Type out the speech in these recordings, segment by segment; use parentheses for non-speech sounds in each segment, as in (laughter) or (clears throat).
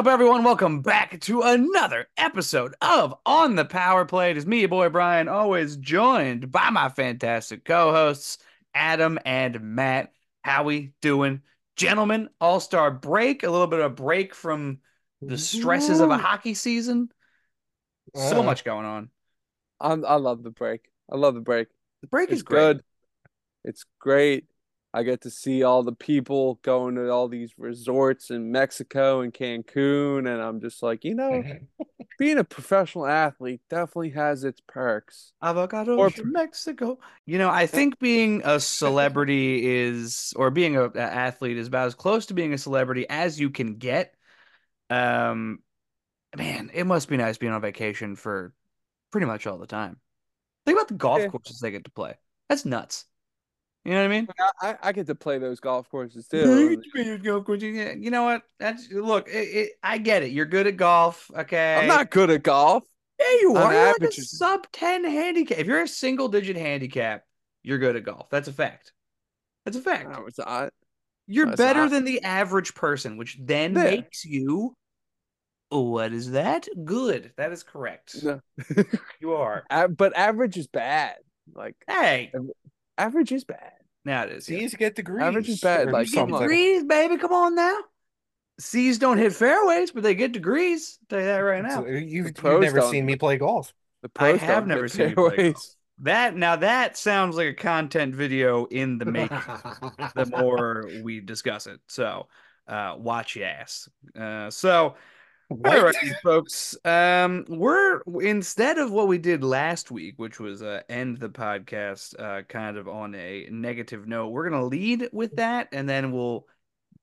Up, everyone? Welcome back to another episode of On the Power Play. It is me, your boy Brian, always joined by my fantastic co-hosts Adam and Matt. How we doing, gentlemen? All Star break, a little bit of a break from the stresses of a hockey season. So Uh, much going on. I'm, I love the break. I love the break. The break is great. good. It's great. I get to see all the people going to all these resorts in Mexico and Cancun, and I'm just like, you know, (laughs) being a professional athlete definitely has its perks. Avocado Or- from Mexico. You know, I think being a celebrity is, or being a, a athlete is about as close to being a celebrity as you can get. Um, man, it must be nice being on vacation for pretty much all the time. Think about the golf Yeah. courses they get to play. That's nuts. You know what I mean? I, I, get to play those golf courses too. golf course. Yeah, You know what? That's look. It, it, I get it. You're good at golf. Okay. I'm not good at golf. Yeah, you are. You're like a sub 10 handicap. If you're a single digit handicap, you're good at golf. That's a fact. That's a fact. No, it's not. You're that's better not- than the average person, which then Yeah. makes you what is that? Good. That is correct. No. You are. (laughs) But average is bad. Like Hey, average is bad. now it is. yeah. C's get degrees. Average is bad, or like, You get come on. degrees, baby. Come on now. C's don't hit fairways, but they get degrees. I'll tell you that right now. So you've, you've never seen me play golf. The I have never hit seen you play golf. fairways. That now that sounds like a content video in the making. (laughs) the more we discuss it. So uh watch your ass. Uh so What? all right, folks. Um we're instead of what we did last week, which was uh end the podcast uh kind of on a negative note, we're gonna lead with that and then we'll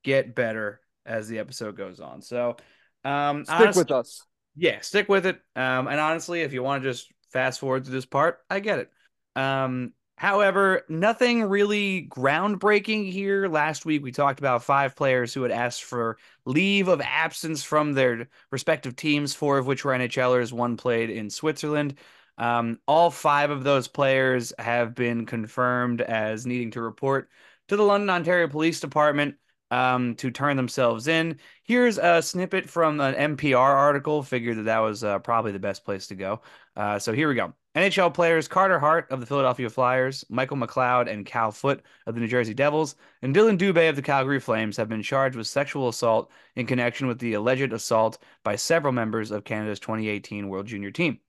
get better as the episode goes on. So um Stick honestly- with us. yeah, stick with it. Um, and honestly, if you want to just fast forward to this part, I get it. Um, however, nothing really groundbreaking here. Last week we talked about five players who had asked for leave of absence from their respective teams, four of which were NHLers, one played in Switzerland. Um, all five of those players have been confirmed as needing to report to the London, Ontario Police Department um, to turn themselves in. Here's a snippet from an NPR article. Figured that that was uh, probably the best place to go. Uh, so here we go. NHL players Carter Hart of the Philadelphia Flyers, Michael McLeod and Cal Foote of the New Jersey Devils, and Dillon Dubé of the Calgary Flames have been charged with sexual assault in connection with the alleged assault by several members of Canada's 2018 World Junior team.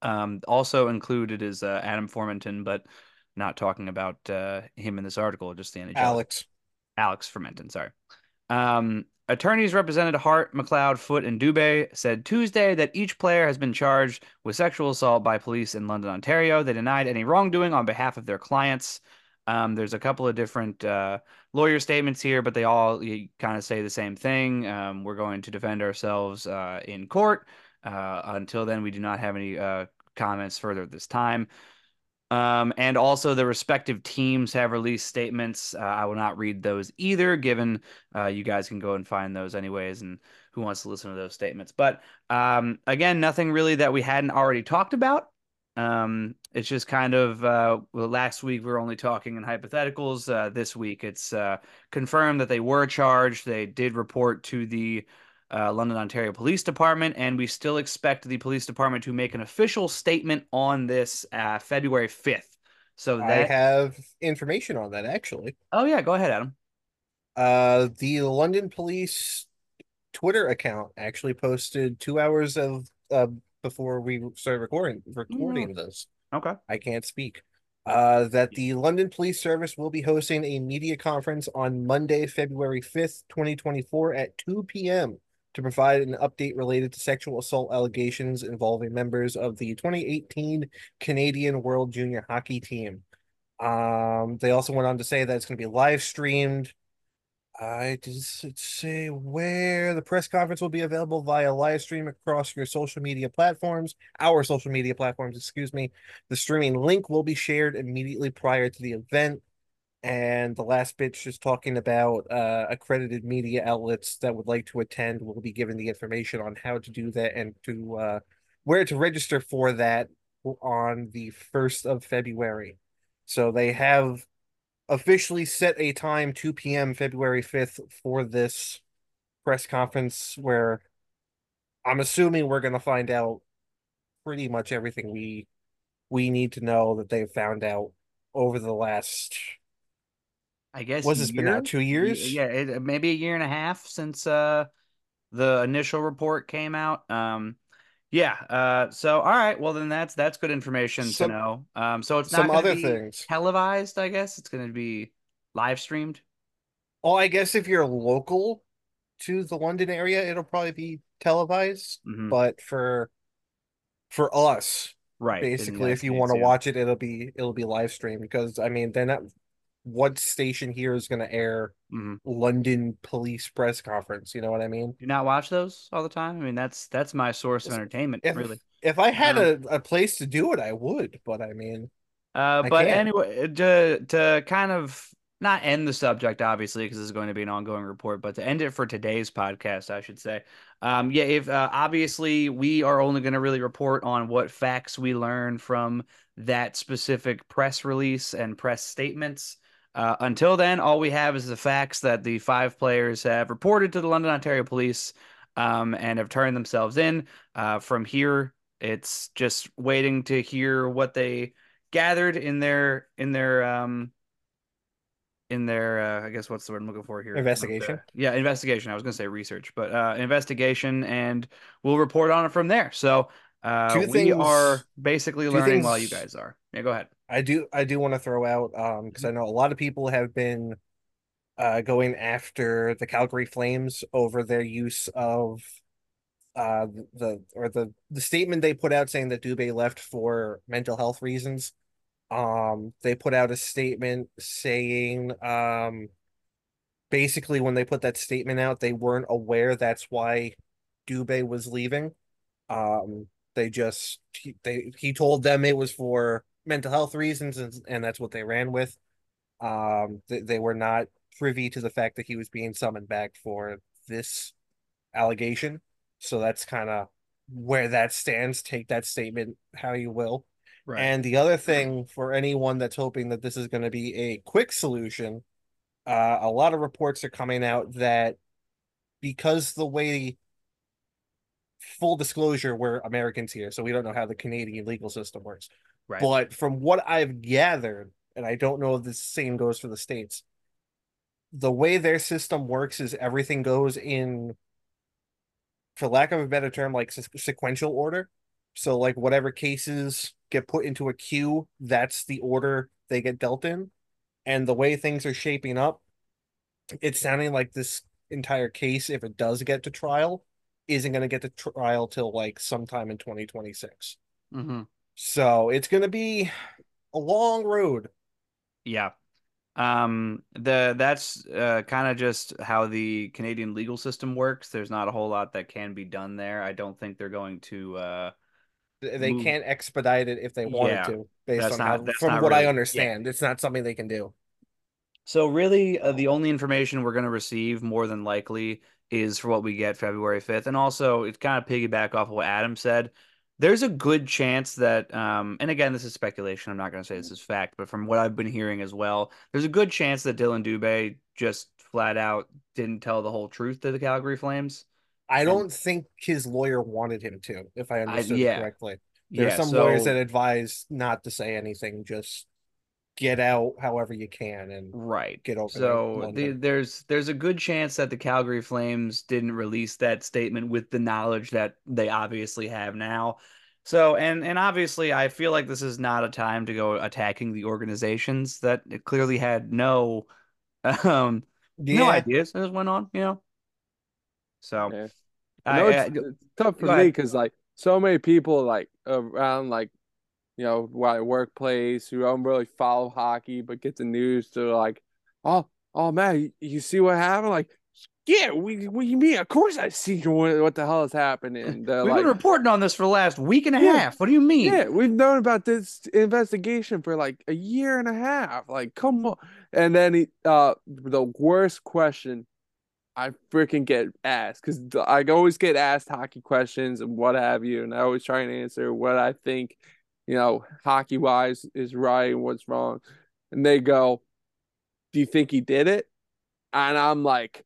Um, also included is uh, Adam Formenton, but not talking about uh, him in this article, just the NHL. Alex. Alex Formenton, sorry. Um, attorneys represented Hart, McLeod, Foote, and Dubé said Tuesday that each player has been charged with sexual assault by police in London, Ontario. They denied any wrongdoing on behalf of their clients. Um, there's a couple of different uh, lawyer statements here, but they all kind of say the same thing. Um, we're going to defend ourselves uh, in court. Uh, until then, we do not have any uh, comments further at this time. Um, and also the respective teams have released statements. Uh, I will not read those either, given uh, you guys can go and find those anyways. And who wants to listen to those statements? But um, again, nothing really that we hadn't already talked about. Um, it's just kind of uh, well, last week we were only talking in hypotheticals. Uh, this week it's uh, confirmed that they were charged. They did report to the uh, London, Ontario Police Department, and we still expect the police department to make an official statement on this uh, February 5th. So I have information on that actually. oh yeah, go ahead, Adam. Uh, the London Police Twitter account actually posted two hours of uh before we started recording recording this. Okay. I can't speak. Uh, that the London Police Service will be hosting a media conference on Monday, February 5th, 2024 at 2 p.m. to provide an update related to sexual assault allegations involving members of the 2018 Canadian World Junior Hockey Team. Um, they also went on to say that it's going to be live streamed. I just say where the press conference will be available via live stream across your social media platforms, our social media platforms, excuse me. The streaming link will be shared immediately prior to the event. And the last bit's just talking about uh, accredited media outlets that would like to attend will be given the information on how to do that and to uh, where to register for that on the 1st of February. So they have officially set a time 2 p.m. February 5th for this press conference where I'm assuming we're going to find out pretty much everything we we need to know that they've found out over the last I guess was this been out two years? Yeah, it, maybe a year and a half since uh the initial report came out. Um, yeah. Uh, so all right. Well, then that's that's good information Some- to know. Um, so it's not Some other be things. televised. I guess it's going to be live streamed. Oh, I guess if you're local to the London area, it'll probably be televised. Mhm. But for for us, Right. basically, if you want to yeah. watch it, it'll be it'll be live streamed because I mean, then that what station here is going to air Mhm. London police press conference? You know what I mean? Do you not watch those all the time? I mean, that's that's my source of entertainment, If really. if I had Um, a, a place to do it, I would. But I mean, Uh, I but can't. anyway, to to kind of not end the subject, obviously, because this is going to be an ongoing report, but to end it for today's podcast, I should say. Um, yeah, if uh, obviously we are only going to really report on what facts we learn from that specific press release and press statements. Uh, until then, all we have is the facts that the five players have reported to the London Ontario Police um, and have turned themselves in. Uh, from here, it's just waiting to hear what they gathered in their in their um in their uh, I guess what's the word I'm looking for here? Investigation? Yeah, investigation. I was gonna say research, but uh investigation and we'll report on it from there. So uh we things- are basically learning while you guys are. Yeah, go ahead. I do I do want to throw out um because I know a lot of people have been uh going after the Calgary Flames over their use of uh the or the the statement they put out saying that Dubé left for mental health reasons. Um they put out a statement saying um basically when they put that statement out they weren't aware that's why Dubé was leaving. Um they just he, they he told them it was for mental health reasons and, and that's what they ran with. Um they, they were not privy to the fact that he was being summoned back for this allegation. So that's kind of where that stands. Take that statement how you will. Right. and the other thing for anyone that's hoping that this is going to be a quick solution uh a lot of reports are coming out that because the way full disclosure we're Americans here so we don't know how the Canadian legal system works right. but from what I've gathered, and I don't know if the same goes for the states, the way their system works is everything goes in, for lack of a better term, like se- sequential order. So, like, whatever cases get put into a queue, that's the order they get dealt in. And the way things are shaping up, it's sounding like this entire case, if it does get to trial, isn't going to get to trial till like sometime in 2026. Mhm. So it's going to be a long road. Yeah. Um the that's uh kind of just how the Canadian legal system works. There's not a whole lot that can be done there. I don't think they're going to uh They Move. can't expedite it if they wanted Yeah, to, based that's on not- how, from what really- I yeah. understand. It's not something they can do. So really, uh, the only information we're going to receive, more than likely, is for what we get February 5th. And also, it's kind of piggyback off of what Adam said. There's a good chance that, um, and again, this is speculation. I'm not going to say this is fact, but from what I've been hearing as well, there's a good chance that Dillon Dubé just flat out didn't tell the whole truth to the Calgary Flames. I don't think his lawyer wanted him to, if I understood yeah. correctly. There's Yeah, some so- lawyers that advise not to say anything, just get out however you can and Right. get over So the, there's there's a good chance that the Calgary Flames didn't release that statement with the knowledge that they obviously have now. So and and obviously I feel like this is not a time to go attacking the organizations that clearly had no (laughs) um no Yeah, ideas as went on, you know. So Yeah. I, I know I- it's, it's tough for me because like so many people like around like you know my workplace who don't really follow hockey but get the news to like oh oh man you, you see what happened like yeah we what do you mean of course I see (laughs) what, what the hell is happening we've like been reporting on this for the last week and a Yeah. half. What do you mean? yeah we've known about this investigation for like a year and a half like come on and then he, uh the worst question I freaking get asked because I always get asked hockey questions and what have you, and I always try and answer what I think, you know, hockey wise is right and what's wrong. And they go, Do you think he did it? And I'm like,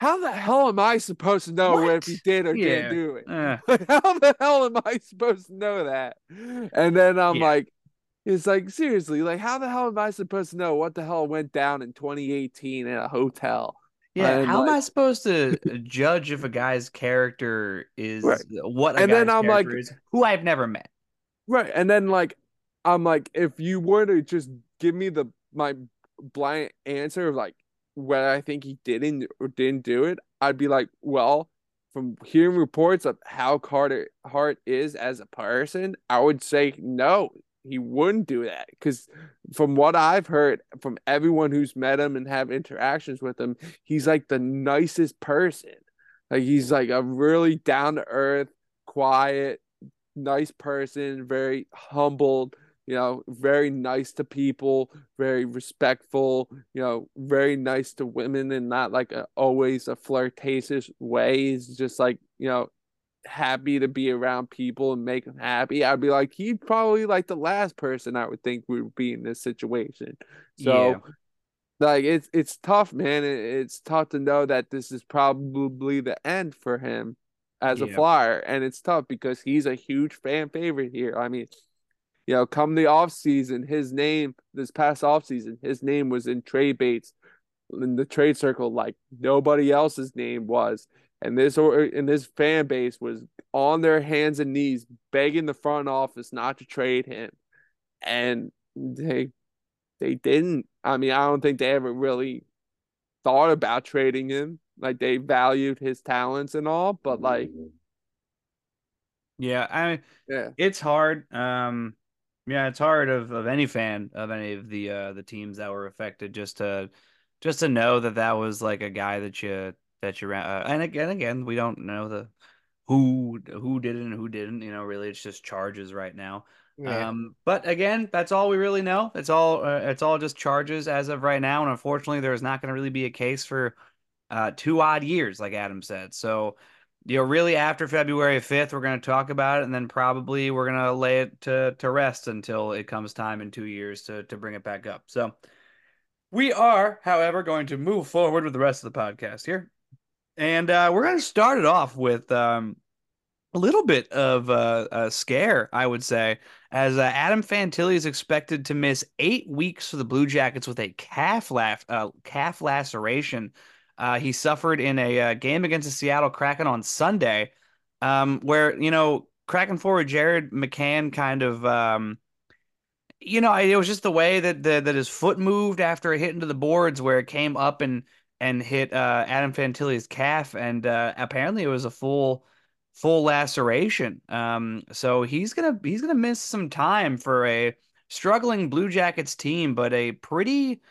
how the hell am I supposed to know What? if he did or Yeah. didn't do it? Uh. (laughs) Like, how the hell am I supposed to know that? And then I'm Yeah. like, it's like seriously, like how the hell am I supposed to know what the hell went down in 2018 in a hotel? Yeah, And, how am I supposed to uh, judge if a guy's character is Right. what And then I'm like- is who I've never met? Right. And then like I'm like, if you were to just give me the my blind answer of like whether I think he didn't or didn't do it, I'd be like, well, from hearing reports of how Carter Hart is as a person, I would say no, he wouldn't do that. Because from what I've heard from everyone who's met him and have interactions with him, he's like the nicest person. Like he's like a really down to earth, quiet, nice person, very humbled, you know, very nice to people, very respectful, you know, very nice to women and not like a, always a flirtatious way. He's just like, you know, happy to be around people and make them happy. I'd be like, he'd probably like the last person I would think would be in this situation. So Yeah. like it's it's tough, man. It's tough to know that this is probably the end for him as a flyer, and it's tough because he's a huge fan favorite here. I mean, you know, come the off season, his name this past off season, his name was in trade baits in the trade circle like nobody else's name was, and this or and this fan base was on their hands and knees begging the front office not to trade him, and they they didn't. I mean, I don't think they ever really thought about trading him. Like they valued his talents and all, but like, Yeah, I mean, yeah, it's hard. Um, yeah, it's hard of, of any fan of any of the uh the teams that were affected just to just to know that that was like a guy that you that you ran. Uh, and again, again, we don't know the who who did it and who didn't. You know, really, it's just charges right now. Yeah. Um, but again, that's all we really know. It's all uh, it's all just charges as of right now, and unfortunately, there's not going to really be a case for uh, two odd years, like Adam said. So, you know, really after February 5th, we're going to talk about it, and then probably we're going to lay it to to rest until it comes time in two years to to bring it back up. So, we are, however, going to move forward with the rest of the podcast here, and uh, we're going to start it off with um, a little bit of uh, a scare, I would say, as uh, Adam Fantilli is expected to miss eight weeks for the Blue Jackets with a calf uh, calf laceration. Uh, he suffered in a uh, game against the Seattle Kraken on Sunday, um, where you know Kraken forward Jared McCann kind of, um, you know, it was just the way that the, that his foot moved after it hit into the boards, where it came up and and hit uh, Adam Fantilli's calf, and uh, apparently it was a full full laceration. Um, so he's gonna he's gonna miss some time for a struggling Blue Jackets team, but a pretty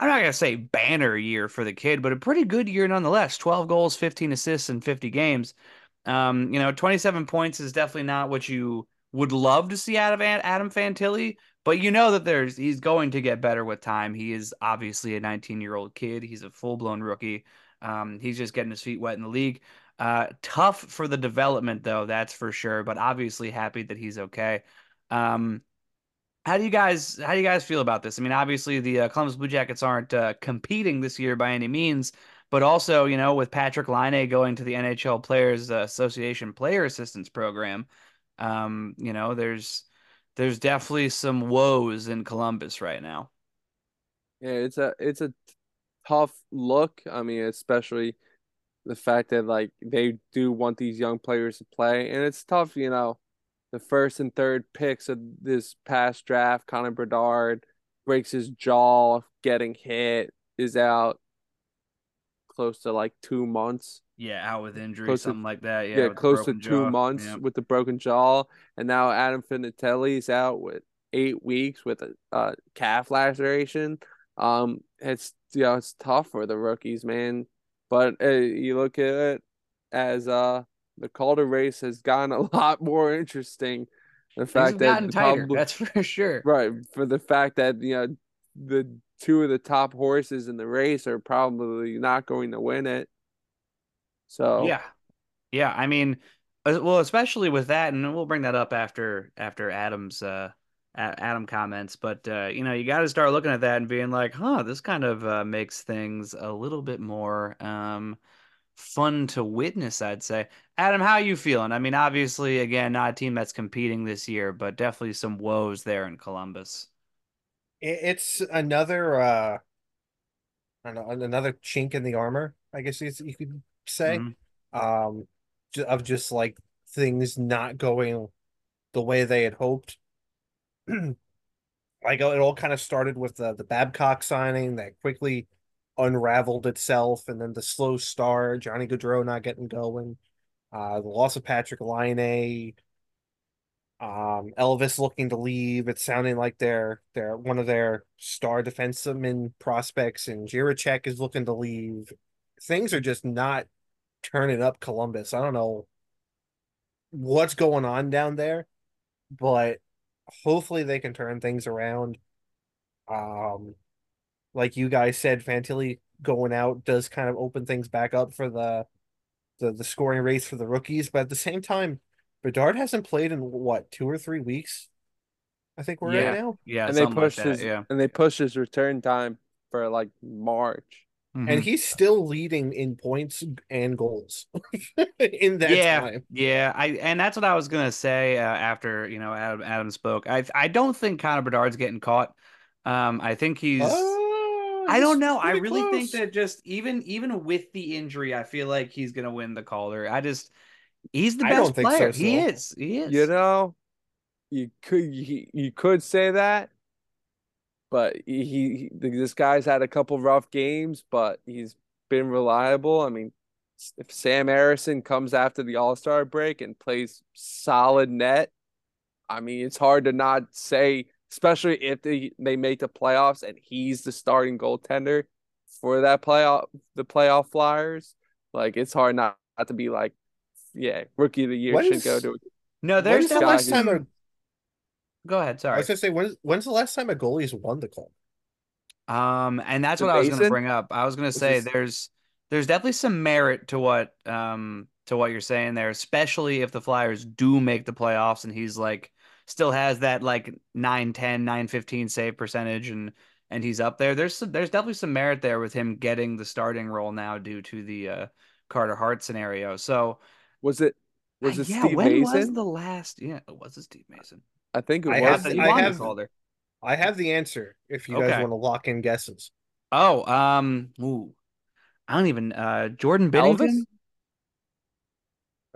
I'm not gonna say banner year for the kid, but a pretty good year nonetheless. 12 goals, 15 assists in 50 games. Um, you know, 27 points is definitely not what you would love to see out of Adam Fantilli, but you know that there's he's going to get better with time. He is obviously a 19 year old kid. He's a full blown rookie. Um, he's just getting his feet wet in the league. Uh, tough for the development though, that's for sure. But obviously happy that he's okay. Um, how do you guys how do you guys feel about this? I mean, obviously the uh, Columbus Blue Jackets aren't uh, competing this year by any means, but also you know with Patrick Laine going to the NHL Players Association Player Assistance Program, um, you know there's there's definitely some woes in Columbus right now. yeah, it's a it's a tough look. I mean, especially the fact that like they do want these young players to play, and it's tough, you know. The first and third picks of this past draft, Connor Bedard breaks his jaw, getting hit, is out close to like two months. Yeah, out with injury, Close to- something like that. Yeah, Yeah, close to two jaw. months with the broken jaw, and now Adam Fantilli's out with eight weeks with a uh, calf laceration. Um, it's you know it's tough for the rookies, man. But uh, you look at it as uh the Calder race has gotten a (laughs) lot more interesting. The Things fact that tighter. probably- That's (laughs) for sure. right for the fact that you know the two of the top horses in the race are probably not going to win it. So Yeah. Yeah, I mean, well, especially with that, and we'll bring that up after after Adam's uh Adam comments, but uh, you know, you got to start looking at that and being like, huh, this kind of uh, makes things a little bit more um fun to witness, I'd say. Adam, how are you feeling? I mean, obviously, again, not a team that's competing this year, but definitely some woes there in Columbus. It's another uh another chink in the armor, I guess you could say. Mm-hmm. Um of just like things not going the way they had hoped. (clears throat) like it all kind of started with the the Babcock signing that quickly unraveled itself, and then the slow start, Johnny Gaudreau not getting going, uh, the loss of Patrick Laine, um, Elvis looking to leave. It's sounding like they're they're one of their star defensemen prospects, and Jiricek is looking to leave. Things are just not turning up Columbus. I don't know what's going on down there, but hopefully they can turn things around. Um, like you guys said, Fantilli going out does kind of open things back up for the the the scoring race for the rookies, but at the same time, Bedard hasn't played in what two or three weeks. I think we're yeah. now. Yeah, and they pushed like his yeah. and they pushed his return time for like March. Mm-hmm. And he's still leading in points and goals (laughs) in that yeah, time. Yeah, I and that's what I was gonna say uh, after you know Adam Adam spoke. I I don't think Connor Bedard's getting caught. Um, I think he's. Oh, I don't know. I really close. think that just even even with the injury, I feel like he's gonna win the Calder. I just he's the best player. so, He is. He is. You know, you could you, you could say that, but he, he this guy's had a couple rough games, but he's been reliable. I mean, if Sam Ersson comes after the All Star break and plays solid net, I mean, it's hard to not say, especially if they they make the playoffs and he's the starting goaltender for that playoff the playoff Flyers. Like it's hard not, not to be like, yeah, rookie of the year should When's- go to. No, there's the last time a, Go ahead. Sorry, I was gonna say when's when's the last time a goalie's won the cup? Um, and that's The what I was going to bring up. I was going to say is- there's there's definitely some merit to what um to what you're saying there, especially if the Flyers do make the playoffs and he's like still has that like 910, 915 save percentage and and he's up there. There's some, there's definitely some merit there with him getting the starting role now due to the uh Carter Hart scenario. So Was it was uh, it yeah, Steve when Mason? was the last yeah, it was it Steve Mason. I think it I was. have- He I have- Calder. I have the answer if you guys want to lock in guesses. Oh, um ooh. I don't even uh Jordan Elvis? Binnington.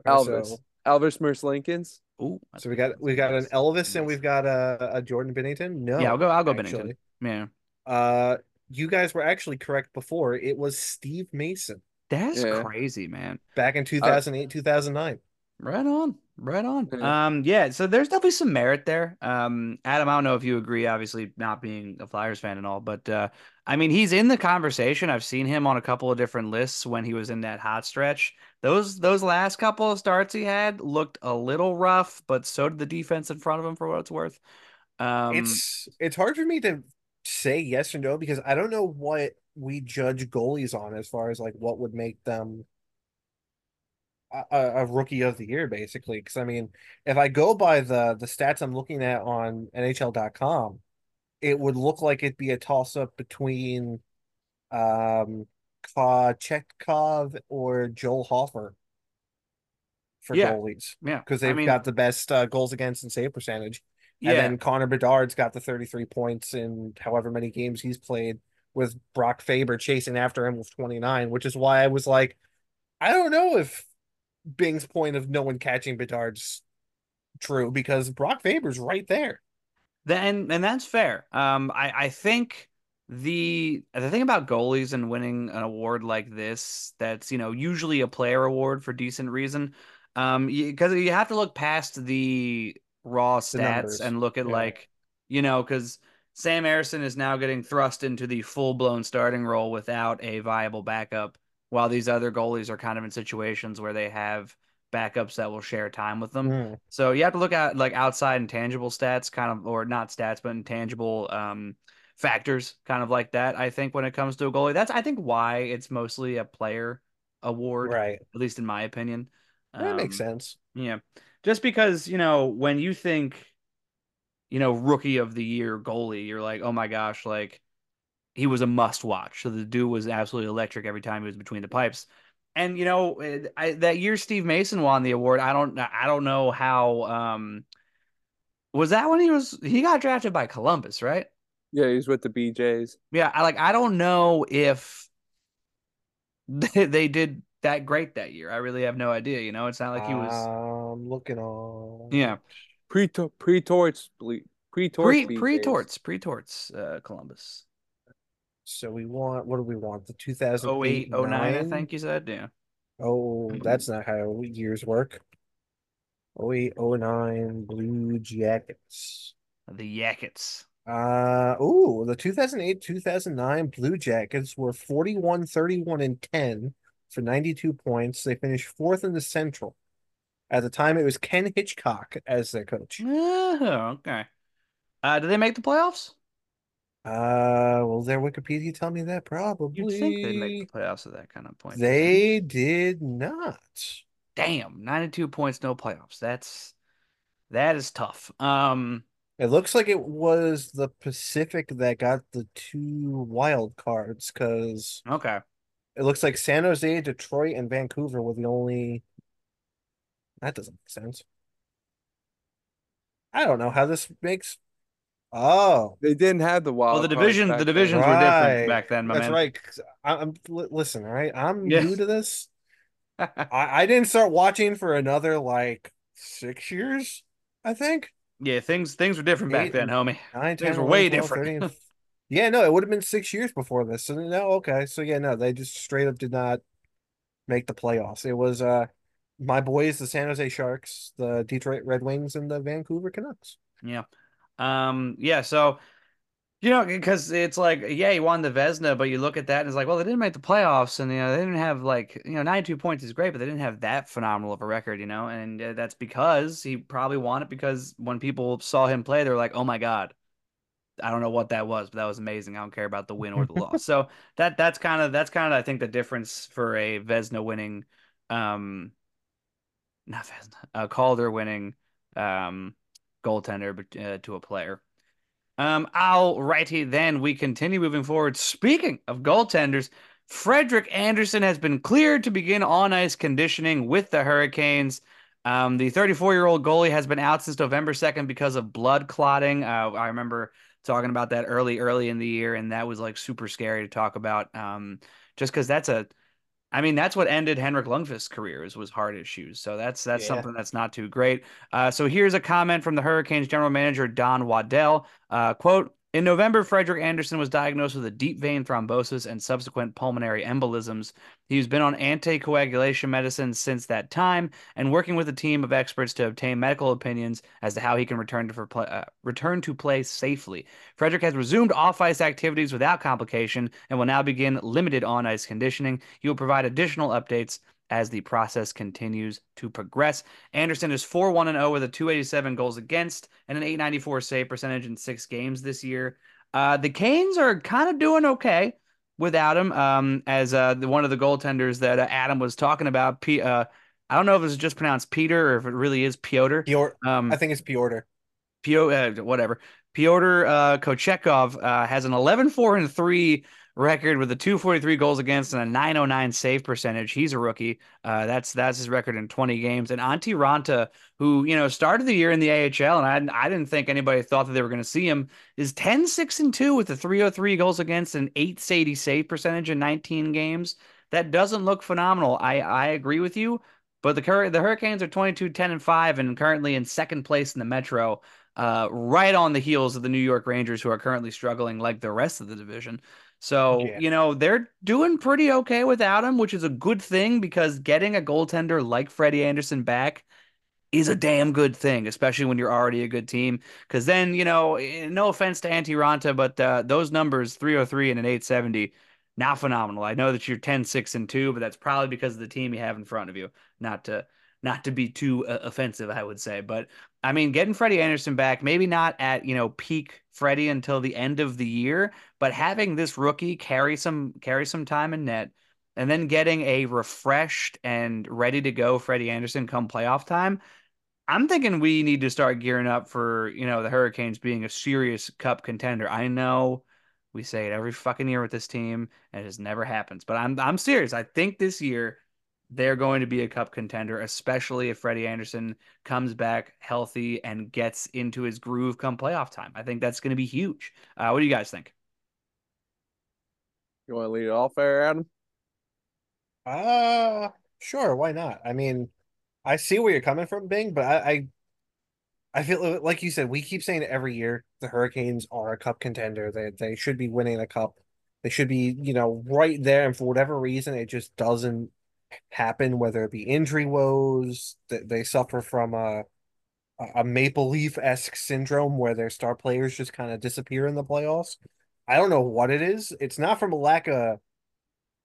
Okay, Elvis. So, Elvis Merzlikins. Ooh, so we got we got an Elvis and we've got a, a Jordan Binnington. No, Yeah, I'll go. I'll go actually. Binnington. Yeah, Uh, you guys were actually correct before. It was Steve Mason that's Yeah. crazy, man. back in 2008, 2009. Right on, right on. Yeah. Um, yeah. So there's definitely some merit there. Um, Adam, I don't know if you agree. Obviously, not being a Flyers fan and all, but uh, I mean, he's in the conversation. I've seen him on a couple of different lists when he was in that hot stretch. Those those last couple of starts he had looked a little rough, but so did the defense in front of him for what it's worth. Um, it's it's hard for me to say yes or no because I don't know what we judge goalies on as far as like what would make them a, a rookie of the year basically because I mean if I go by the the stats I'm looking at on NHL.com it would look like it'd be a toss up between um Kochetkov or Joel Hofer for Yeah. goalies yeah, because they've mean, got the best uh, goals against and save percentage yeah. and then Connor Bedard's got the 33 points in however many games he's played with Brock Faber chasing after him with 29, which is why I was like, I don't know if Bing's point of no one catching Bedard's true because Brock Faber's right there. Then and that's fair. Um, I I think the the thing about goalies and winning an award like this, that's you know usually a player award for decent reason. Um, because you, have to look past the raw stats numbers, and look at yeah. like you know because Sam Ersson is now getting thrust into the full blown starting role without a viable backup, while these other goalies are kind of in situations where they have backups that will share time with them. Mm. So you have to look at like outside intangible stats, kind of, or not stats, but intangible um, factors, kind of like that. I think when it comes to a goalie, that's I think why it's mostly a player award, Right. at least in my opinion. That makes Um, sense. Yeah, just because you know when you think, you know, rookie of the year goalie, you're like, oh my gosh, like he was a must watch. So the dude was absolutely electric every time he was between the pipes. and you know, I, that year Steve Mason won the award. I don't, I don't know how. Um, was that when he was? He got drafted by Columbus, right? Yeah, he's with the BJs. Yeah, I like. I don't know if they, (laughs) they did that great that year. I really have no idea. You know, it's not like he was. Um, looking on. yeah, Pre pre torts pre torts pre pre torts pre torts uh, Columbus. So we want what do we want? The 2008 Oh eight, oh nine, I think you said. Yeah. Oh, that's not how years work. 08, 09 Blue Jackets. The Yakets. Uh oh, the 2008 2009 Blue Jackets were 41 31 and 10 for 92 points. They finished fourth in the Central. At the time, it was Ken Hitchcock as their coach. Oh, (laughs) okay. Uh, did they make the playoffs? Uh, will their Wikipedia tell me that? Probably. You'd think they'd make the playoffs at that kind of point. They did not. Damn, 92 points, no playoffs. That's that is tough. Um, It looks like it was the Pacific that got the two wild cards because okay. it looks like San Jose, Detroit, and Vancouver were the only. That doesn't make sense. I don't know how this makes. Oh, They didn't have the wild. Well, the cards division, back the then. divisions were Right. different back then, my that's man. right. 'cause I- I'm li- listen. All right, I'm Yeah. new to this. (laughs) I I didn't start watching for another like six years. I think yeah, things things were different back then, homie. nine, Things 10, were way 12, different. 13. (laughs) yeah, no, it would have been six years before this. So no, okay. So yeah, no, they just straight up did not make the playoffs. It was uh my boys, the San Jose Sharks, the Detroit Red Wings, and the Vancouver Canucks. Yeah. Um, yeah, so you know, because it's like, yeah, he won the Vezina, but you look at that and it's like, well, they didn't make the playoffs, and you know, they didn't have like, you know, 92 points is great, but they didn't have that phenomenal of a record, you know, and uh, that's because he probably won it because when people saw him play, they were like, oh my God, I don't know what that was, but that was amazing. I don't care about the win or the (laughs) loss. So that that's kind of that's kind of I think the difference for a Vezina winning, um, not Vezina, a Calder winning, um, goaltender uh, to a player. Um, alrighty then, we continue moving forward. Speaking of goaltenders, Frederik Andersen has been cleared to begin on ice conditioning with the Hurricanes. Um, the 34 year old goalie has been out since November 2nd because of blood clotting. Uh, I remember talking about that early, early in the year, and that was like super scary to talk about. Um, just because that's a, I mean, that's what ended Henrik Lundqvist's career is was heart issues. So that's that's Yeah. something that's not too great. Uh, so here's a comment from the Hurricanes general manager Don Waddell. Uh, quote. In November, Frederik Andersen was diagnosed with a deep vein thrombosis and subsequent pulmonary embolisms. He's been on anticoagulation medicine since that time and working with a team of experts to obtain medical opinions as to how he can return to play, uh, return to play safely. Frederik has resumed off-ice activities without complication and will now begin limited on-ice conditioning. He will provide additional updates as the process continues to progress. Andersen is 4 1 0 with a 287 goals against and an 894 save percentage in six games this year. Uh, the Canes are kind of doing okay without him. Um, as uh, the, one of the goaltenders that uh, Adam was talking about, P, uh, I don't know if it's just pronounced Peter or if it really is Piotr. Piotr, Um, I think it's Piotr. Pio, uh, whatever. Pyotr uh, Kochetkov uh, has an 11 4 and 3 record with a 243 goals against and a 909 save percentage. He's a rookie. Uh, that's that's his record in 20 games. And Antti Raanta, who you know started the year in the AHL, and I, I didn't think anybody thought that they were going to see him, is 10 6 and 2 with a 303 goals against and 880 save percentage in 19 games. That doesn't look phenomenal. I I agree with you. But the Cur- the Hurricanes are 22 10 and 5 and currently in second place in the Metro uh, right on the heels of the New York Rangers, who are currently struggling like the rest of the division. So, Yeah. you know, they're doing pretty okay without him, which is a good thing because getting a goaltender like Freddie Andersen back is a damn good thing, especially when you're already a good team. Because then, you know, eh, no offense to Antti Raanta, but uh, those numbers, 303 and an 870, not phenomenal. I know that you're 10, 6, and 2, but that's probably because of the team you have in front of you. Not to not to be too uh, offensive, I would say. But I mean, getting Freddie Andersen back, maybe not at, you know, peak Freddie until the end of the year, but having this rookie carry some carry some time in net and then getting a refreshed and ready to go Freddie Andersen come playoff time, I'm thinking we need to start gearing up for, you know, the Hurricanes being a serious cup contender. I know we say it every fucking year with this team and it just never happens, but I'm I'm serious. I think this year they're going to be a cup contender, especially if Freddie Andersen comes back healthy and gets into his groove come playoff time. I think that's going to be huge. Uh, what do you guys think? You want to lead it off there, Adam? Uh sure, why not? I mean, I see where you're coming from, Bing, but I, I I feel like you said, we keep saying every year the Hurricanes are a cup contender. They they should be winning a cup. They should be, you know, right there. And for whatever reason, it just doesn't happen, whether it be injury woes, that they suffer from a a Maple Leaf esque syndrome where their star players just kind of disappear in the playoffs. I don't know what it is. It's not from a lack of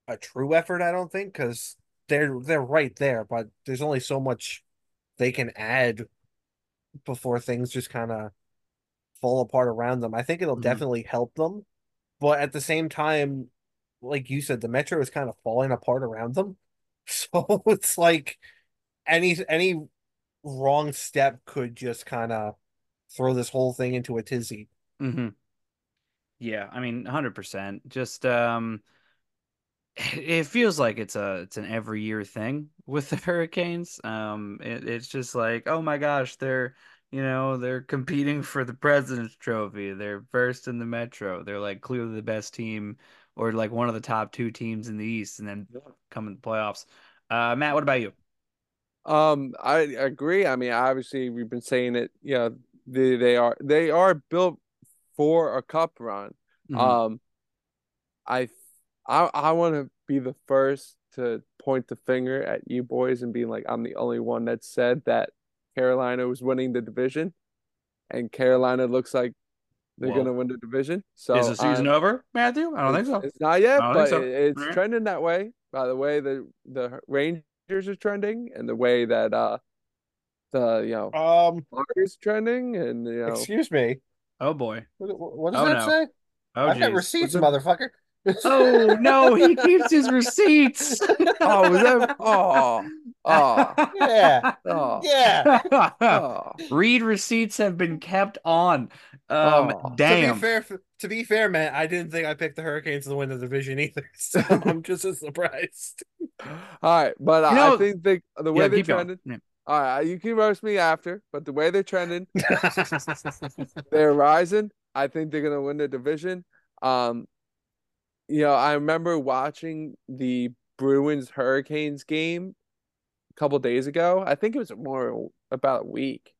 a true effort, I don't think, because they're they're right there, but there's only so much they can add before things just kind of fall apart around them. I think it'll Mhm. definitely help them, but at the same time, like you said, the Metro is kind of falling apart around them. (laughs) So it's like any any wrong step could just kind of throw this whole thing into a tizzy. Mm-hmm. Yeah, I mean, 100%. Just um (laughs) it feels like it's a it's an every year thing (laughs) with the Hurricanes. Um it, it's just like, oh my gosh, they're you know, they're competing for the President's Trophy. They're first in the Metro. They're like clearly the best team or like one of the top two teams in the East and then come in the playoffs. Uh Matt, what about you? Um, I agree. I mean, obviously, we've been saying it. You know, they they are they are built for a cup run. Mhm. Um, I I I want to be the first to point the finger at you boys and being like, I'm the only one that said that Carolina was winning the division, and Carolina looks like they're Whoa. gonna win the division. So Is the season I'm- over, Matthew? I don't think so. It's not yet, but so. it's Alright. trending that way. By the way, the the Rangers are trending, and the way that uh the you know Um, Flyers trending, and you know excuse me. Oh boy. What, what does Oh, that no. say? Oh I've got receipts, What's motherfucker. Oh no, he keeps his (laughs) receipts. (laughs) oh was that oh oh (laughs) Yeah. oh Yeah. oh Read receipts have been kept on. Um, Oh. To be fair, to be fair, man, I didn't think I picked the Hurricanes to win the division either. (laughs) So I'm (laughs) just as surprised. all right, but You I think they the way Yeah, they're trending. Yeah. All right, you can roast me after, but the way they're trending, they're rising. I think they're gonna win the division. Um, you know, I remember watching the Bruins Hurricanes game a couple days ago. I think it was more about a week.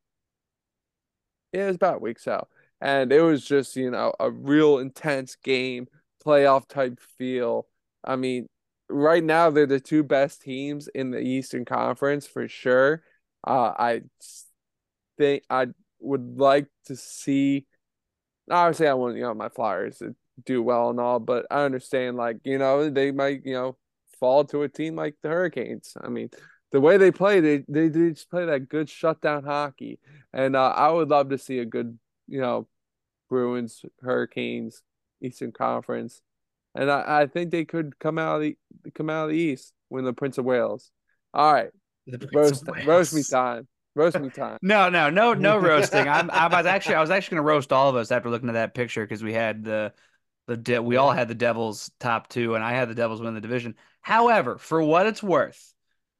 Yeah, it was about a week so. And it was just, you know, a real intense game, playoff type feel. I mean, right now they're the two best teams in the Eastern Conference for sure. Uh, I think I would like to see. Obviously, I want you know my Flyers to do well and all, but I understand like you know they might you know fall to a team like the Hurricanes. I mean, the way they play, they they, they just play that good shutdown hockey, and uh, I would love to see a good you know Bruins Hurricanes Eastern Conference, and I, I think they could come out of the come out of the East, win the Prince of Wales. All right, roast roast me time, roast me time. (laughs) No, no, no, no (laughs) roasting. I'm, I was actually, I was actually gonna roast all of us after looking at that picture because we had the, the, de- we all had the Devils top two, and I had the Devils win the division. However, for what it's worth,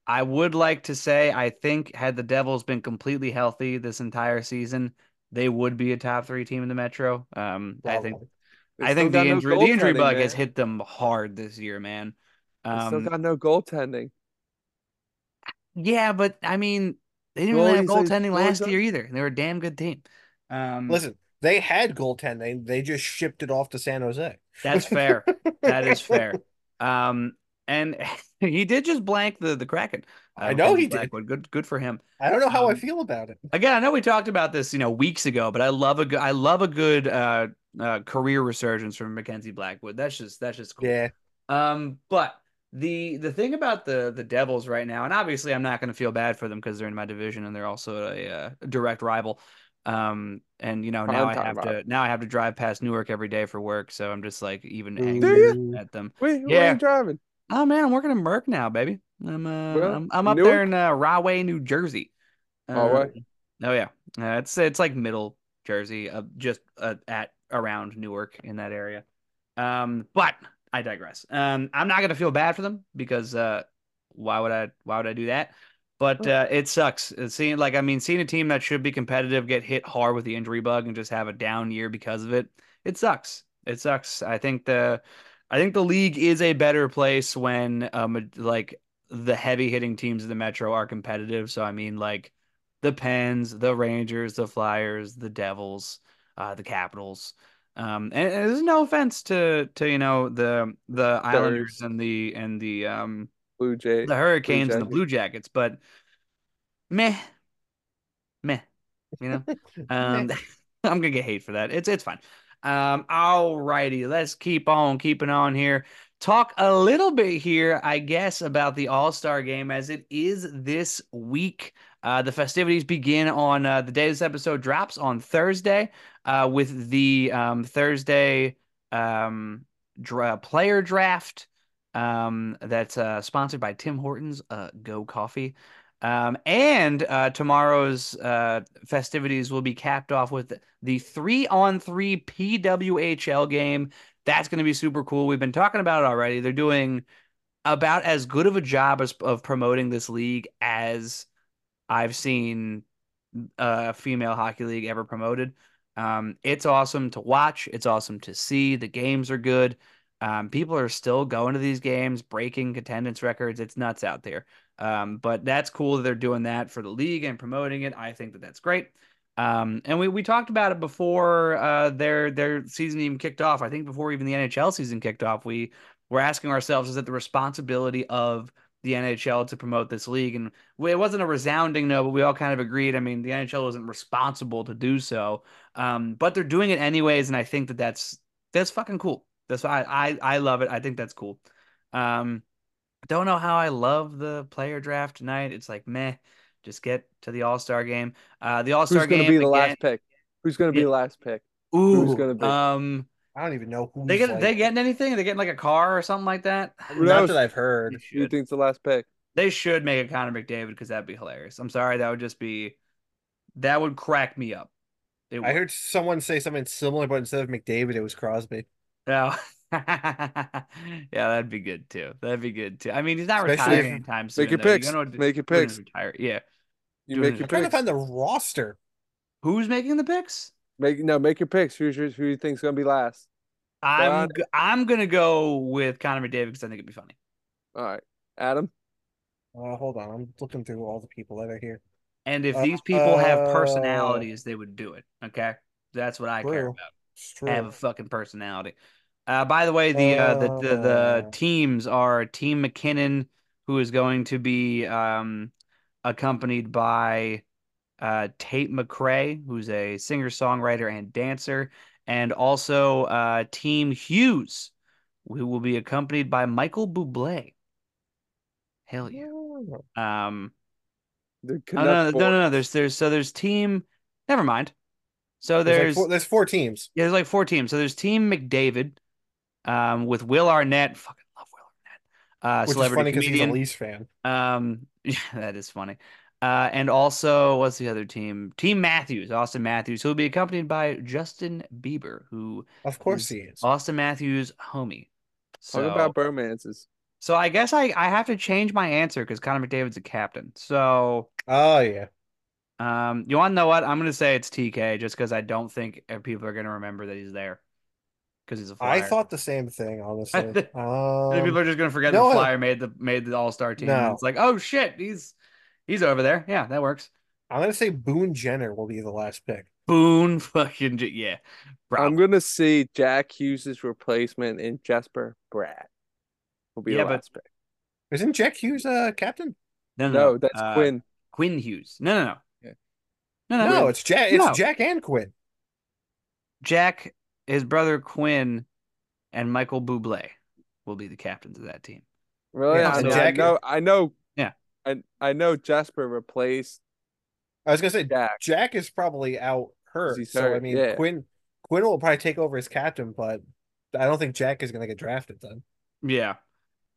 I would like to say I think had the Devils been completely healthy this entire season, they would be a top three team in the Metro. Um, I think, I think the got no injury, the injury goaltending, bug has hit them hard this year, man. They still Um, got no goaltending. yeah, but I mean, they didn't really have goaltending last are- year either. They were a damn good team. Um, Listen, they had goaltending. They just shipped it off to San Jose. That's fair. That is fair. (laughs) Um, and (laughs) he did just blank the the Kraken. I know Mackenzie he did. Blackwood. Good, good for him. I don't know how I Um, feel about it. Again, I know we talked about this, you know, weeks ago, but I love a good, I love a good uh, uh, career resurgence from Mackenzie Blackwood. That's just that's just cool. Yeah. Um, but the the thing about the the Devils right now, and obviously I'm not going to feel bad for them because they're in my division and they're also a, uh direct rival. Um, and you know now I have to rival. now I have to drive past Newark every day for work, so I'm just like even angry at them. Wait, where are Yeah. you driving? Oh man, I'm working in Merck now, baby. I'm uh, Well, I'm, I'm up Newark? there in uh, Rahway, New Jersey. Rahway? Um, oh yeah, uh, it's it's like middle Jersey, uh, just uh, at around Newark in that area. Um, but I digress. Um, I'm not gonna feel bad for them because uh, why would I why would I do that? But uh, it sucks. Seeing like I mean, seeing a team that should be competitive get hit hard with the injury bug and just have a down year because of it. It sucks. It sucks. I think the I think the league is a better place when um like the heavy hitting teams of the Metro are competitive. So I mean like the Pens, the Rangers, the Flyers, the Devils, uh, the Capitals. Um, and, and there's no offense to to you know the the Islanders and the and the um Blue Jays, the Hurricanes and the Blue Jackets, but meh, meh, you know. (laughs) Um, (laughs) I'm gonna get hate for that. It's it's fine. Um, alrighty, let's keep on keeping on here. Talk a little bit here, I guess, about the All Star Game as it is this week. Uh, the festivities begin on uh, the day this episode drops on Thursday, uh, with the um, Thursday um, dra- player draft um, that's uh, sponsored by Tim Hortons uh, Go Coffee. Um, and uh, tomorrow's uh, festivities will be capped off with the three on three PWHL game. That's going to be super cool. We've been talking about it already. They're doing about as good of a job as, of promoting this league as I've seen a female hockey league ever promoted. Um, it's awesome to watch. It's awesome to see. The games are good. Um, people are still going to these games, breaking attendance records. It's nuts out there. Um, but that's cool that they're doing that for the league and promoting it. I think that that's great. Um, and we, we talked about it before uh, their their season even kicked off. I think before even the NHL season kicked off, we were asking ourselves, is it the responsibility of the NHL to promote this league? And it wasn't a resounding no, but we all kind of agreed. I mean, the NHL wasn't responsible to do so, um, but they're doing it anyways, and I think that that's that's fucking cool. That's I, I I love it. I think that's cool. Um, don't know how I love the player draft tonight. It's like meh. Just get to the All Star game. Uh, the All Star game. Who's going to be the again- last pick? Who's going to be Yeah. the last pick? Ooh, who's gonna be? um, I don't even know who's they get like, they getting anything? Are they getting like a car or something like that? Who (sighs) not that I've heard. Who do you think's the last pick? They should make a Connor McDavid because that'd be hilarious. I'm sorry, that would just be that would crack me up. I heard someone say something similar, but instead of McDavid, it was Crosby. No. (laughs) (laughs) yeah, that'd be good too. That'd be good too. I mean, he's not Especially retiring if- anytime soon. Make your though. Picks. gotta do- Make your picks. is Retire. Yeah. You Doing make it. your I'm trying to picks. find the roster. Who's making the picks? Make no, make your picks. Who's your, who you think's going to be last? I'm on. g- I'm gonna go with Connor McDavid because I think it'd be funny. All right, Adam. Uh, hold on, I'm looking through all the people that are here. And if Uh, these people have uh, personalities, they would do it. Okay, that's what I care about. It's true. Have a fucking personality. Uh, by the way, the uh, the, the the Uh. teams are Team MacKinnon, who is going to be um, accompanied by uh, Tate McRae, who's a singer songwriter and dancer, and also uh, Team Hughes, who will be accompanied by Michael Bublé. Hell yeah. Um, The Oh, no, no, no, no, no. There's there's so there's team. Never mind. So There's, there's like four, there's four teams. yeah, there's like four teams. So there's Team McDavid, um, with Will Arnett. Fucking love Will Arnett. Uh, Which is celebrity funny because he's a comedian. Leafs fan. Um, (laughs) yeah, that is funny. Uh, and also, what's the other team? Team Matthews, Auston Matthews, who will be accompanied by Justin Bieber, who Of course is he is. Auston Matthews' homie. So, Talk about bromances. so I guess I I have to change my answer because Connor McDavid's a captain. So. Oh yeah. Um, you want to know what? I'm gonna say it's TK just because I don't think uh, people are gonna remember that he's there because he's a I flyer. I thought the same thing, honestly. (laughs) Um, people are just gonna forget no, the I- flyer made the made the All Star team. and No. It's like, oh shit, he's he's over there. Yeah, that works. I'm gonna say Boone Jenner will be the last pick. Boone, fucking yeah, bro. I'm going to see Jack Hughes' replacement in Jesper Bratt. Will be Yeah, the but- pick. Isn't Jack Hughes uh captain? no, no, No, no, that's uh, Quinn. Quinn Hughes. No, no, no. Yeah. No, no, No, no. it's Jack. It's No. Jack and Quinn. Jack, his brother Quinn, and Michael Bublé will be the captains of that team. Really? Yeah, I, so I know. I know. Yeah. I I know Jesper replaced I was gonna say Jack. Jack is probably out hurt. He's So I mean yeah. Quinn Quinn will probably take over as captain, but I don't think Jack is gonna get drafted then. Yeah.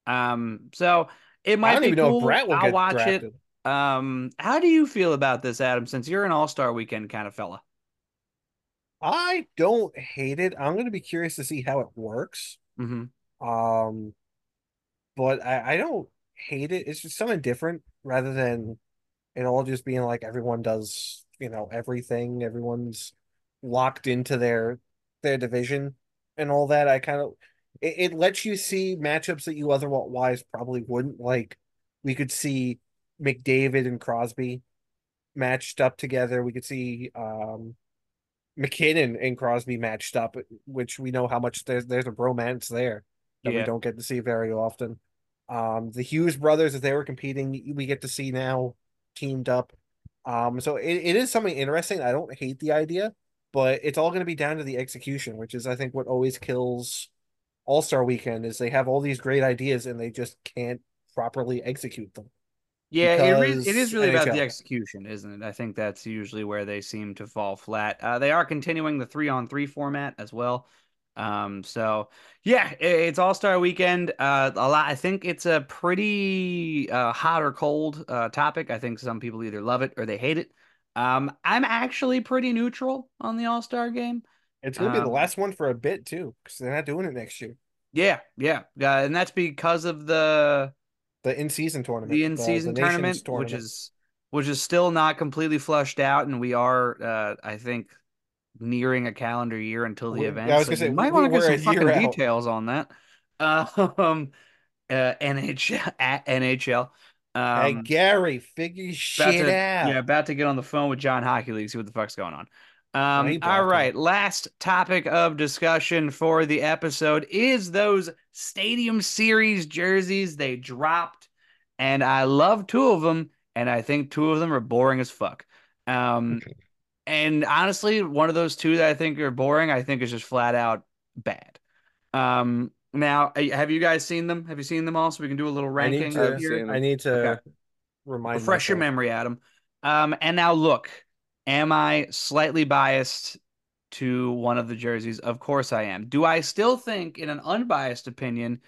Um. So it I might don't be even know cool. if Bratt will I'll get watch drafted. it. Um, how do you feel about this, Adam? Since you're an All Star Weekend kind of fella. I don't hate it. I'm gonna be curious to see how it works. hmm Um, but I, I don't hate it. It's just something different rather than it all just being like everyone does, you know, everything. Everyone's locked into their their division and all that. I kind of it, it lets you see matchups that you otherwise probably wouldn't. Like we could see McDavid and Crosby matched up together. We could see um MacKinnon and Crosby matched up, which we know how much there's there's a bromance there that Yeah. we don't get to see very often. Um, the Hughes brothers, as they were competing, we get to see now teamed up. Um, so it, it is something interesting. I don't hate the idea, but it's all going to be down to the execution, which is I think what always kills All Star Weekend is they have all these great ideas and they just can't properly execute them. Yeah, it, re- it is really about the execution, isn't it? I think that's usually where they seem to fall flat. Uh, they are continuing the three on three format as well. Um, so yeah, it, it's All Star Weekend. Uh, a lot. I think it's a pretty uh, hot or cold uh, topic. I think some people either love it or they hate it. Um, I'm actually pretty neutral on the All Star game. It's going to be the Um, last one for a bit too, because they're not doing it next year. Yeah, yeah, uh, and that's because of the The in season tournament, the in season the Nations tournament, which is which is still not completely flushed out, and we are, uh, I think, nearing a calendar year until the We- event. yeah, I was so say, you might we- want to get some fucking out. details on that. Um, (laughs) uh, NHL at NHL. hey Um, Gary, figure shit to, out. yeah, about to get on the phone with John Hockey League, see what the fuck's going on. Um, all him. last topic of discussion for the episode is those Stadium Series jerseys they dropped, and I love two of them, and I think two of them are boring as fuck. Um, and honestly, one of those two that I think are boring, I think is just flat out bad. Um, now, uh, have you guys seen them? Have you seen them all? So we can do a little I need ranking to. Here I need to Okay. remind. refresh your memory, Adam. Um, and now look, am I slightly biased to one of the jerseys? Of course I am. Do I still think, in an unbiased opinion,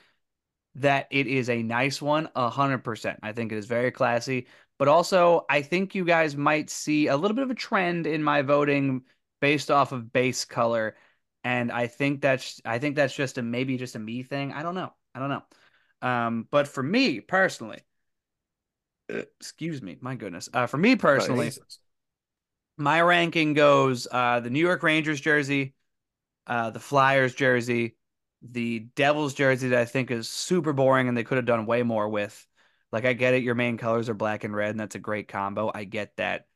that it is a nice one? A hundred percent. I think it is very classy. But also, I think you guys might see a little bit of a trend in my voting based off of base color. And I think that's I think that's just a maybe just a me thing. I don't know. I don't know. Um, but for me personally, excuse me, my goodness. Uh, for me personally, my ranking goes uh, the New York Rangers jersey, uh, the Flyers jersey, the Devils jersey that I think is super boring and they could have done way more with. Like, I get it, your main colors are black and red, and that's a great combo. I get that.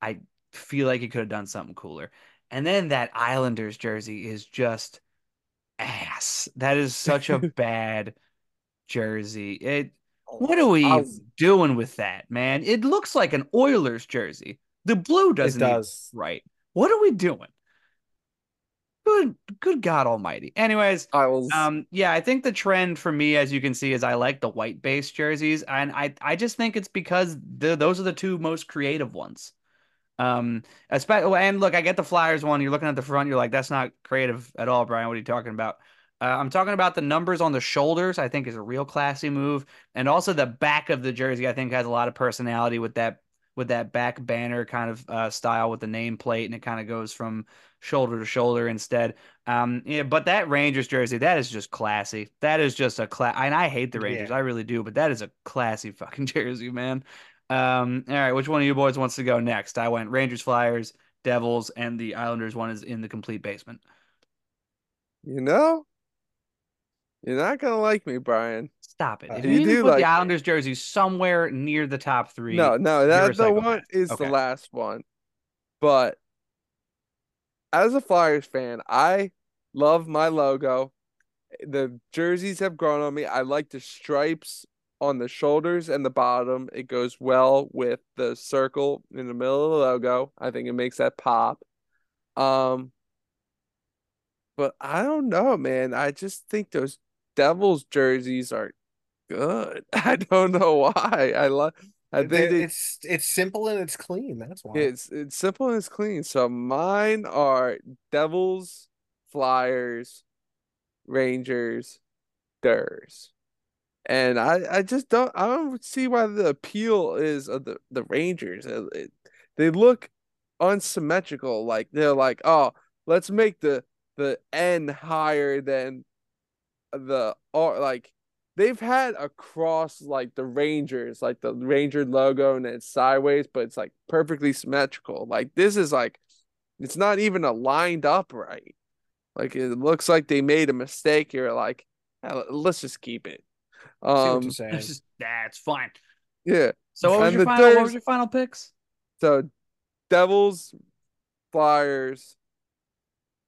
I feel like you could have done something cooler. And then that Islanders jersey is just ass. That is such a (laughs) bad jersey. It oh, what are we I'll- doing with that, man? It looks like an Oilers jersey. The blue doesn't does. right. What are we doing? Good good God almighty. Anyways, I was um yeah, I think the trend for me as you can see is I like the white base jerseys and I I just think it's because the, those are the two most creative ones. Um especially and look, I get the Flyers one. You're looking at the front, you're like that's not creative at all, Brian. What are you talking about? Uh, I'm talking about the numbers on the shoulders. I think is a real classy move, and also the back of the jersey. I think has a lot of personality with that with that back banner kind of uh, style with the nameplate, and it kind of goes from shoulder to shoulder instead. Um, yeah, but that Rangers jersey, that is just classy. That is just a class. And I hate the Rangers, Yeah. I really do, but that is a classy (laughs) fucking jersey, man. Um, all right, which one of you boys wants to go next? I went Rangers, Flyers, Devils, and the Islanders one is in the complete basement. you know, you're not gonna like me, Brian. Stop it. Uh, If you you, even do put like- the Islanders jersey somewhere near the top three, No, no, that the one is Okay. the last one. But as a Flyers fan, I love my logo. The jerseys have grown on me. I like the stripes on the shoulders and the bottom. It goes well with the circle in the middle of the logo. I think it makes that pop. Um, but I don't know, man. I just think those Devils jerseys are good. (laughs) I don't know why. I love. I think they, it's it's simple and it's clean. That's why. it's it's simple and it's clean. So mine are Devils, Flyers, Rangers, Durs. And I, I just don't I don't see why the appeal is of the, the Rangers. It- it- they look unsymmetrical. Like they're like, oh, let's make the the N higher than the R like they've had across like the Rangers, like the Ranger logo and it's sideways, but it's like perfectly symmetrical. Like this is like it's not even a lined up right. Like it looks like they made a mistake here. Like "Ah, let's just keep it. Um, you're saying. It's just that's fine. yeah. So what was your the final? What was your final picks? So Devils, Flyers,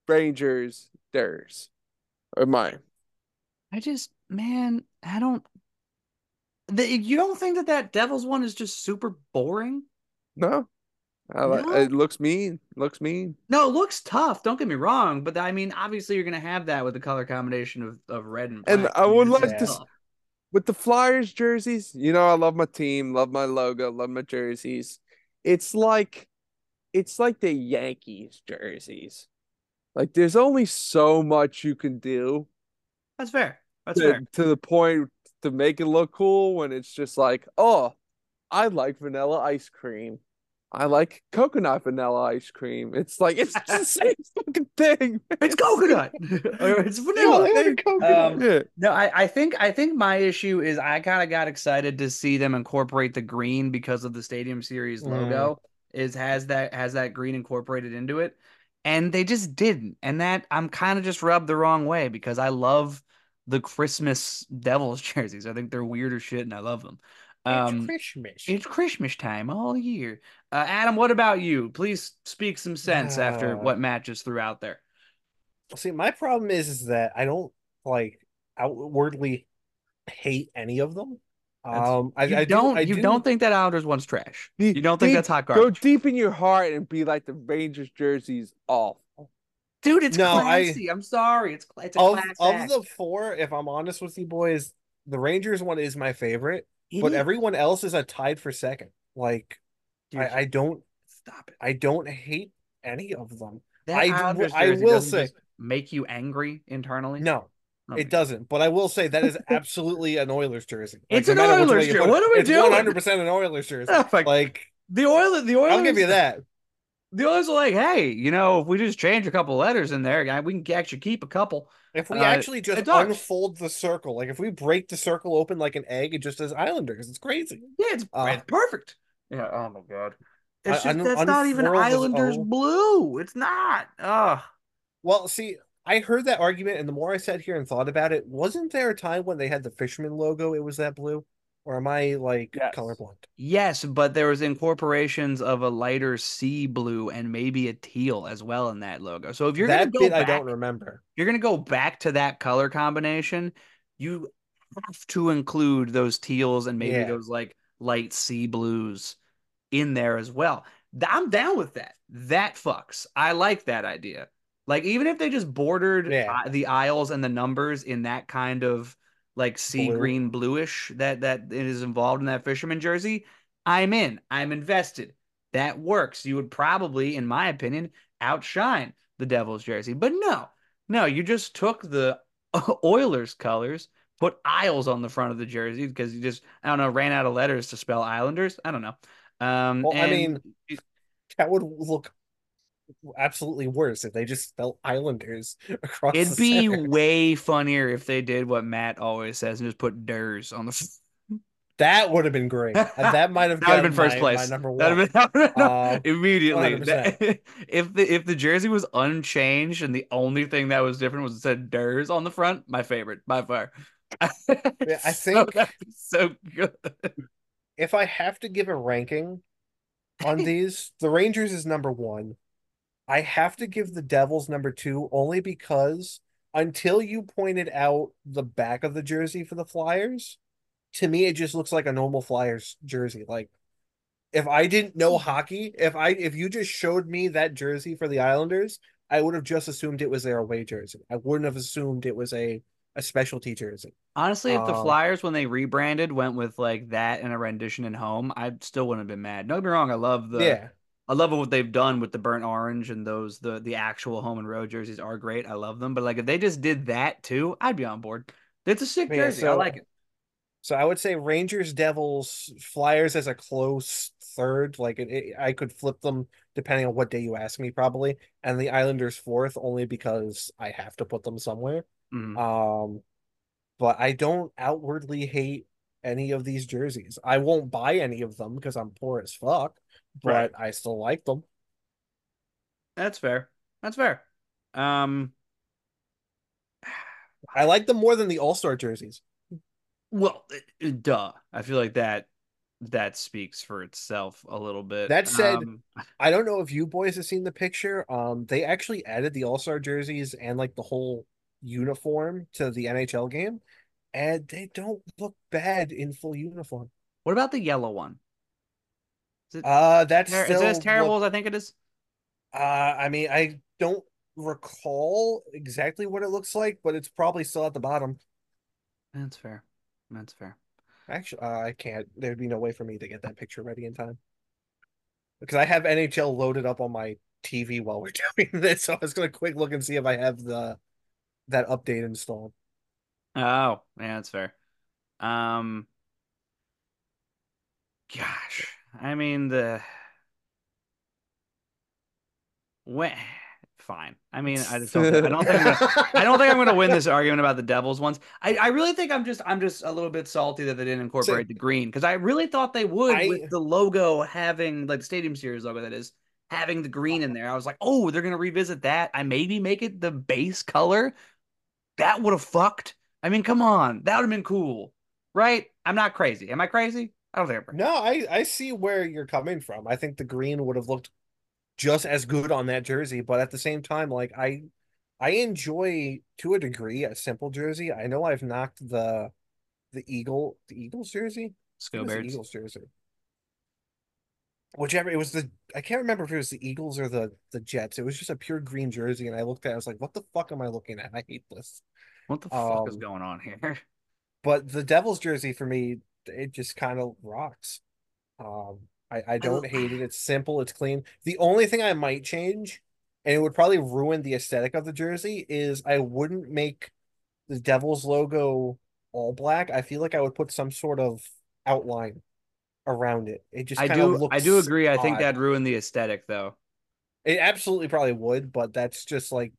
Rangers, theirs, or mine. I just man, I don't. The, you don't think that that Devils one is just super boring? No, I. No? It looks mean. Looks mean. No, it looks tough. Don't get me wrong, but I mean, obviously, you're gonna have that with the color combination of, of red and black. And I would like to with the Flyers jerseys, you know, I love my team, love my logo, love my jerseys. It's like it's like the Yankees jerseys. Like there's only so much you can do That's fair. That's to, fair. to the point to make it look cool when it's just like, oh, I like vanilla ice cream. I like coconut vanilla ice cream. It's like it's the same (laughs) fucking thing. It's coconut. (laughs) or it's vanilla. Um, Yeah. No, I, I think I think my issue is I kind of got excited to see them incorporate the green because of the Stadium Series Mm. logo. Is has that has that green incorporated into it, and they just didn't, and that I'm kind of just rubbed the wrong way because I love the Christmas Devils (laughs) jerseys. I think they're weirder shit, and I love them. Um, it's Christmas. it's Christmas time all year. Uh, Adam, what about you? Please speak some sense after Uh, what matches threw out there. See, my problem is, is that I don't like outwardly hate any of them. That's- Um, I, You I do- don't I you do- don't think that Islanders one's trash? Deep- You don't think deep- that's hot garbage. Go deep in your heart and be like the Rangers jerseys off. Dude, it's No, I- classy. I'm sorry. It's it's a of class of act. the four. If I'm honest with you boys, the Rangers one is my favorite, It but is- everyone else is a tied for second. Like Dude, I, I don't stop it. I don't hate any of them. That I do- I will say- make you angry internally. No, Okay. it doesn't. But I will say that is absolutely an Oilers jersey. It's no an Oilers jersey. What are we it's doing? 100 percent an Oilers jersey. Oh my- Like The Oilers, the Oilers. I'll give you that. The others are like, hey, you know, if we just change a couple letters in there, we can actually keep a couple. If we Uh, actually just unfold the circle, like if we break the circle open like an egg, it just says Islanders. It's crazy. Yeah, it's, Uh, it's perfect. Yeah. Oh my god. It's I- just un- that's not even Islanders blue. It's not. Ugh. Well, see, I heard that argument, and the more I sat here and thought about it, wasn't there a time when they had the fisherman logo? It was that blue, or am I like Yes. colorblind? Yes, but there was incorporations of a lighter sea blue and maybe a teal as well in that logo. So if you're that gonna go bit back, I don't remember. you're gonna go back to that color combination, you have to include those teals and maybe Yeah. those like light sea blues in there as well. I'm down with that. That fucks. I like that idea. Like even if they just bordered Yeah. the aisles and the numbers in that kind of like sea Blue. green bluish that that is involved in that fisherman jersey, I'm in. I'm invested. That works. You would probably, in my opinion, outshine the Devils jersey. But no, no, you just took the (laughs) Oilers colors, put Isles on the front of the jersey because you just, I don't know, ran out of letters to spell Islanders. I don't know. Um, Well, I mean, That would look absolutely worse if they just spell Islanders (laughs) across. it'd be center. (laughs) way funnier if they did what Matt always says and just put Durs on the. (laughs) That would have been great. That might have That would have been first my- place. my number one. Been, that would've been- Uh, immediately. That- if the if the jersey was unchanged and the only thing that was different was it said Durs on the front, my favorite by far. Yeah, I think- that'd so good. if I have to give a ranking on these, the Rangers is number one. I have to give the Devils number two only because until you pointed out the back of the jersey for the Flyers, to me it just looks like a normal Flyers jersey. Like if I didn't know hockey, if I if you just showed me that jersey for the Islanders, I would have just assumed it was their away jersey. I wouldn't have assumed it was a a specialty jersey. Honestly, if the Um, Flyers, when they rebranded, went with like that and a rendition in home, I still wouldn't have been mad. Don't get me wrong, I love the yeah. I love what they've done with the burnt orange and those the the actual home and road jerseys are great. I love them, but like if they just did that too, I'd be on board. It's a sick Yeah, jersey. I like it. So I would say Rangers, Devils, Flyers as a close third. Like it, it- I could flip them depending on what day you ask me, probably. And the Islanders fourth, only because I have to put them somewhere. Mhm. Um, but I don't outwardly hate any of these jerseys. I won't buy any of them because I'm poor as fuck, but Right. I still like them. That's fair. That's fair. Um, I like them more than the All Star jerseys. well, uh, duh. I feel like that that speaks for itself a little bit. That said- Um, I don't know if you boys have seen the picture. Um, they actually added the All Star jerseys and like the whole uniform to the NHL game, and they don't look bad in full uniform. what about the yellow one? It, Uh, that's ter- is it as terrible look- as I think it is? Uh, I mean, I don't recall exactly what it looks like, but it's probably still at the bottom. That's fair. That's fair. Actually, uh, I can't. There'd be no way for me to get that picture ready in time because I have NHL loaded up on my TV while we're (laughs) doing this. So I was gonna quick look and see if I have the that update installed. Oh, yeah, that's fair. Um, gosh, I mean the when fine. I mean, I just don't. Think, I don't think. I'm gonna, I don't think I'm going to win this argument about the Devils ones. I, I really think I'm just I'm just a little bit salty that they didn't incorporate the green because I really thought they would I- with the logo having like the Stadium Series logo that is having the green in there. I was like, oh, they're going to revisit that. I maybe make it the base color. That would have fucked. I mean, come on, that would have been cool, right? I'm not crazy. Am I crazy? I don't think I'm crazy. No, I I see where you're coming from. I think the green would have looked just as good on that jersey, but at the same time, like I I enjoy to a degree a simple jersey. I know I've knocked the the Eagle the Eagles jersey. What was the Scobards. Eagles jersey. Whichever it was the I can't remember if it was the Eagles or the the Jets. It was just a pure green jersey, and I looked at it, I was like, what the fuck am I looking at? I hate this. What the fuck is Um, going on here? (laughs) But the Devils jersey for me, it just kind of rocks. Um, I, I don't hate it. It's simple, it's clean. The only thing I might change, and it would probably ruin the aesthetic of the jersey, is I wouldn't make the Devils logo all black. I feel like I would put some sort of outline around it. It just I do. looks I do agree. I think odd. that ruined the aesthetic, though. It absolutely probably would, but that's just like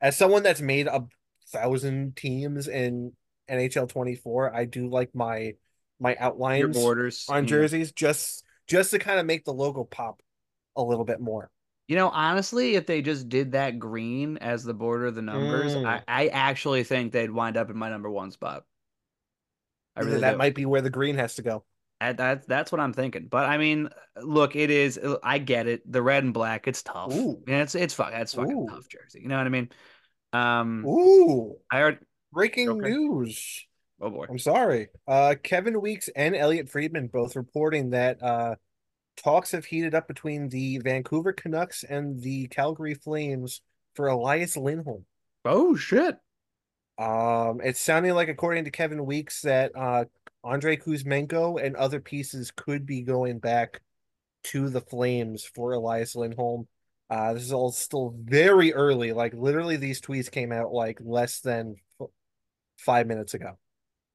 as someone that's made a thousand teams in NHL 24, I do like my my Your outlines borders on yeah. jerseys just just to kind of make the logo pop a little bit more. You know, honestly, if they just did that green as the border of the numbers, Mm. I, I actually think they'd wind up in my number one spot. I really that do. might be where the green has to go. That, that that's what I'm thinking. But I mean, look, it is. I get it. The red and black, it's tough. Ooh. Yeah, it's it's fuck. That's fucking Ooh. tough jersey. You know what I mean? Um, Ooh, I heard. Breaking Okay. news. Oh boy. I'm sorry. Uh, Kevin Weeks and Elliotte Friedman both reporting that uh, talks have heated up between the Vancouver Canucks and the Calgary Flames for Elias Lindholm. Oh shit. Um, it's sounding like, according to Kevin Weeks, that uh, Andrei Kuzmenko and other pieces could be going back to the Flames for Elias Lindholm. Uh, this is all still very early. Like literally, these tweets came out like less than five minutes ago.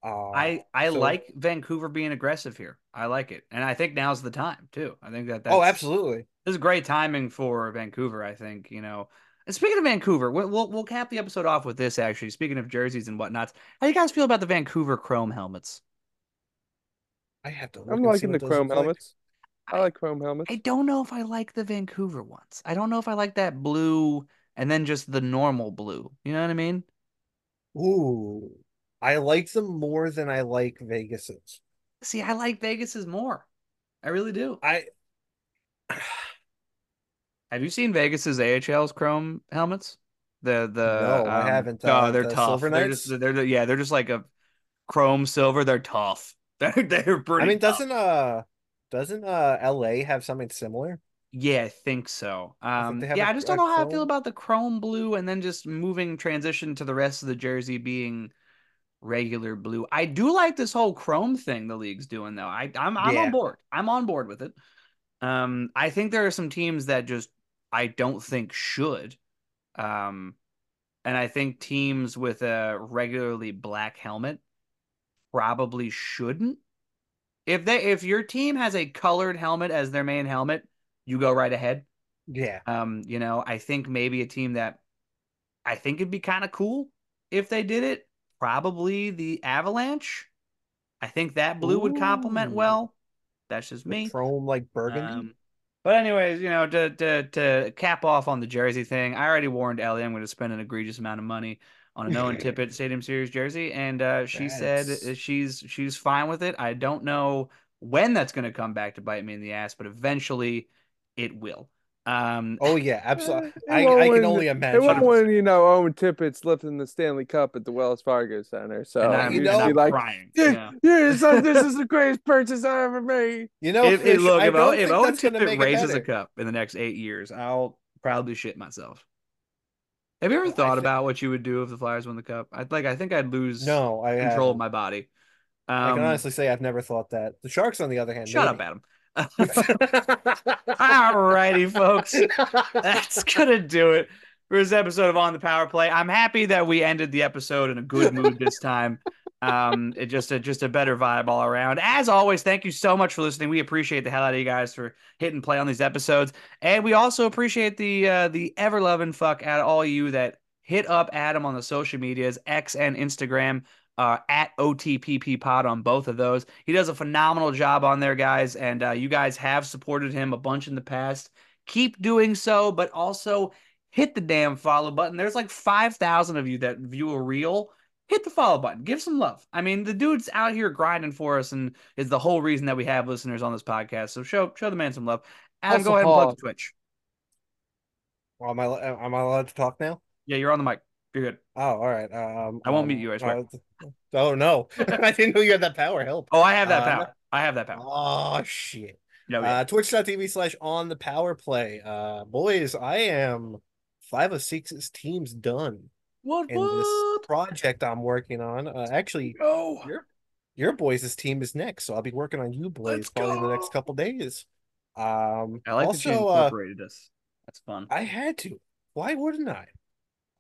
Uh, I I so- like Vancouver being aggressive here. I like it, and I think now's the time too. I think that that's, oh, absolutely. This is great timing for Vancouver. I think you know. And speaking of Vancouver, we'll, we'll we'll cap the episode off with this. Actually, speaking of jerseys and whatnots, how do you guys feel about the Vancouver Chrome helmets? I have to. Look I'm liking the chrome look like. helmets. I like chrome helmets. I don't know if I like the Vancouver ones. I don't know if I like that blue and then just the normal blue. You know what I mean? Ooh, I like them more than I like Vegas's. See, I like Vegas's more. I really do. I (sighs) Have you seen Vegas's AHL's Chrome helmets? The the No, I um, haven't. Oh, Uh, they're the tough. They're just they're yeah they're just like a chrome silver. They're tough. (laughs) They're they're pretty. I mean, tough. doesn't uh doesn't uh LA have something similar? Yeah, I think so. Um, they have yeah, I just don't know how I feel about the chrome blue and then just moving transition to the rest of the jersey being regular blue. I do like this whole chrome thing the league's doing though. I I'm I'm Yeah. on board. I'm on board with it. Um, I think there are some teams that just I don't think should. Um, and I think teams with a regularly black helmet probably shouldn't. If they if your team has a colored helmet as their main helmet, you go right ahead. Yeah. Um, you know, I think maybe a team that I think it'd be kind of cool if they did it probably the Avalanche. I think that blue would complement well. That's just me. chrome like burgundy. Um, but anyways, you know, to to to cap off on the jersey thing, I already warned Ellie I'm going to spend an egregious amount of money on a Owen (laughs) Tippett Stadium Series jersey, and uh, she said she's she's fine with it. I don't know when that's going to come back to bite me in the ass, but eventually it will. Um, oh yeah, absolutely. It I, won't I can win- only It imagine. won't when you know Owen Tippett's lifting the Stanley Cup at the Wells Fargo Center. So and I'm, you know- and I'm like, crying. yeah, Yeah. yeah, like, this is (laughs) the greatest purchase I ever made. You know, if, if, look, I if, don't Owen- if think Owen gonna Tippett it raises a cup in the next eight years, I'll probably shit myself. Have you ever thought thi- about what you would do if the Flyers won the cup? I'd like. I think I'd lose No, I control of haven't. my body. I Um, can honestly say I've never thought that. The Sharks, on the other hand, shut up, maybe. Adam. Alrighty, folks. That's gonna do it for this episode of On the Power Play. I'm happy that we ended the episode in a good mood this time. Um, it just a just a better vibe all around. As always, thank you so much for listening. We appreciate the hell out of you guys for hitting play on these episodes, and we also appreciate the uh, the ever loving fuck out of all you that hit up Adam on the social medias, X and Instagram. Uh, at OTPP Pod on both of those. He does a phenomenal job on there, guys, and uh, you guys have supported him a bunch in the past. Keep doing so, but also hit the damn follow button. There's like 5,000 of you that view a reel. Hit the follow button. Give some love. I mean, the dude's out here grinding for us and is the whole reason that we have listeners on this podcast. So show show the man some love. Adam, Also, go ahead and plug the Twitch. Well, am I am I allowed to talk now? Yeah, you're on the mic. You're good. Oh, all right. Um, I won't um, mute you, I swear. uh, oh no, (laughs) I didn't know you had that power. Help. Oh, I have that Uh, power. I have that power. Oh shit. No, yeah. Uh, Twitch.tv slash on the power play. Uh, boys, I am five of six's teams done what? in this project I'm working on. Uh, actually, oh, your your boys' team is next, so I'll be working on you boys Let's probably in the next couple days. Um, I like that you also, uh, incorporated us. That's fun. I had to. Why wouldn't I?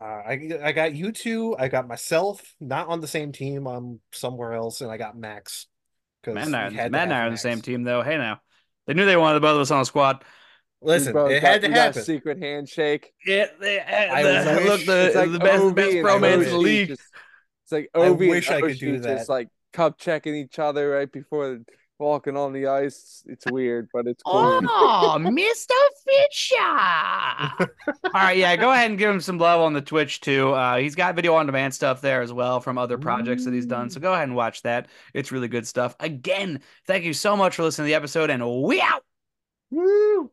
Uh, I I got you two. I got myself. Not on the same team. I'm somewhere else, and I got Max. 'cause Matt and I, we had Matt and I are on the same team, though. Hey, now they knew they wanted both of us on the squad. Listen, it got- had to we got a happen. secret handshake. Yeah, they, I the, (laughs) wish- look the, It's like the best, Ovi best and bromance in the league. just- it's like I Ovi wish I could do Oshie just that. like cup checking each other right before walking on the ice. It's weird, but it's cool. Oh, (laughs) Mr. Fisher. All right, yeah, go ahead and give him some love on the Twitch too. Uh, he's got video on demand stuff there as well from other projects that he's done. So go ahead and watch that. It's really good stuff. Again, thank you so much for listening to the episode, and we out. Woo!